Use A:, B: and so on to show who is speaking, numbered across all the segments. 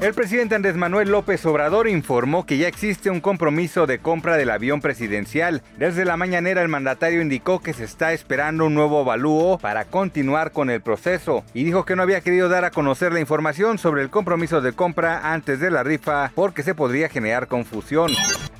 A: El presidente Andrés Manuel López Obrador informó que ya existe un compromiso de compra del avión presidencial. Desde la mañanera el mandatario indicó que se está esperando un nuevo avalúo para continuar con el proceso y dijo que no había querido dar a conocer la información sobre el compromiso de compra antes de la rifa porque se podría generar confusión.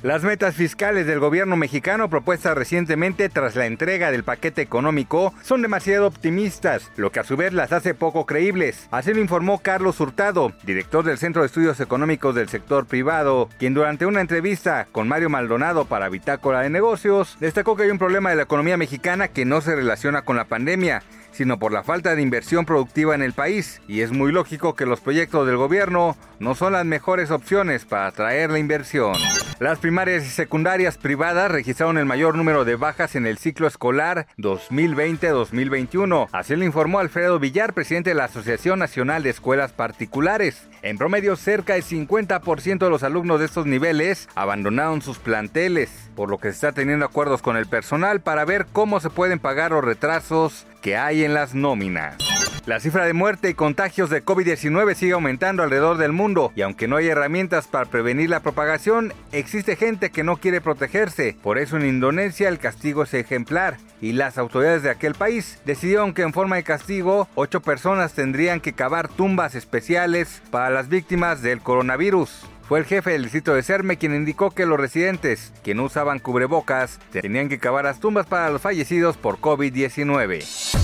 A: Las metas fiscales del gobierno mexicano propuestas recientemente tras la entrega del paquete económico son demasiado optimistas, lo que a su vez las hace poco creíbles. Así lo informó Carlos Hurtado, director del Centro de Estudios Económicos del Sector Privado, quien durante una entrevista con Mario Maldonado para Bitácora de Negocios destacó que hay un problema de la economía mexicana que no se relaciona con la pandemia, sino por la falta de inversión productiva en el país, y es muy lógico que los proyectos del gobierno no son las mejores opciones para atraer la inversión. Las primarias y secundarias privadas registraron el mayor número de bajas en el ciclo escolar 2020-2021. Así lo informó Alfredo Villar, presidente de la Asociación Nacional de Escuelas Particulares. En cerca del 50% de los alumnos de estos niveles abandonaron sus planteles, por lo que se está teniendo acuerdos con el personal para ver cómo se pueden pagar los retrasos que hay en las nóminas. La cifra de muerte y contagios de COVID-19 sigue aumentando alrededor del mundo y aunque no hay herramientas para prevenir la propagación, existe gente que no quiere protegerse. Por eso en Indonesia el castigo es ejemplar y las autoridades de aquel país decidieron que en forma de castigo, ocho personas tendrían que cavar tumbas especiales para las víctimas del coronavirus. Fue el jefe del distrito de Cerme quien indicó que los residentes que no usaban cubrebocas tenían que cavar las tumbas para los fallecidos por COVID-19.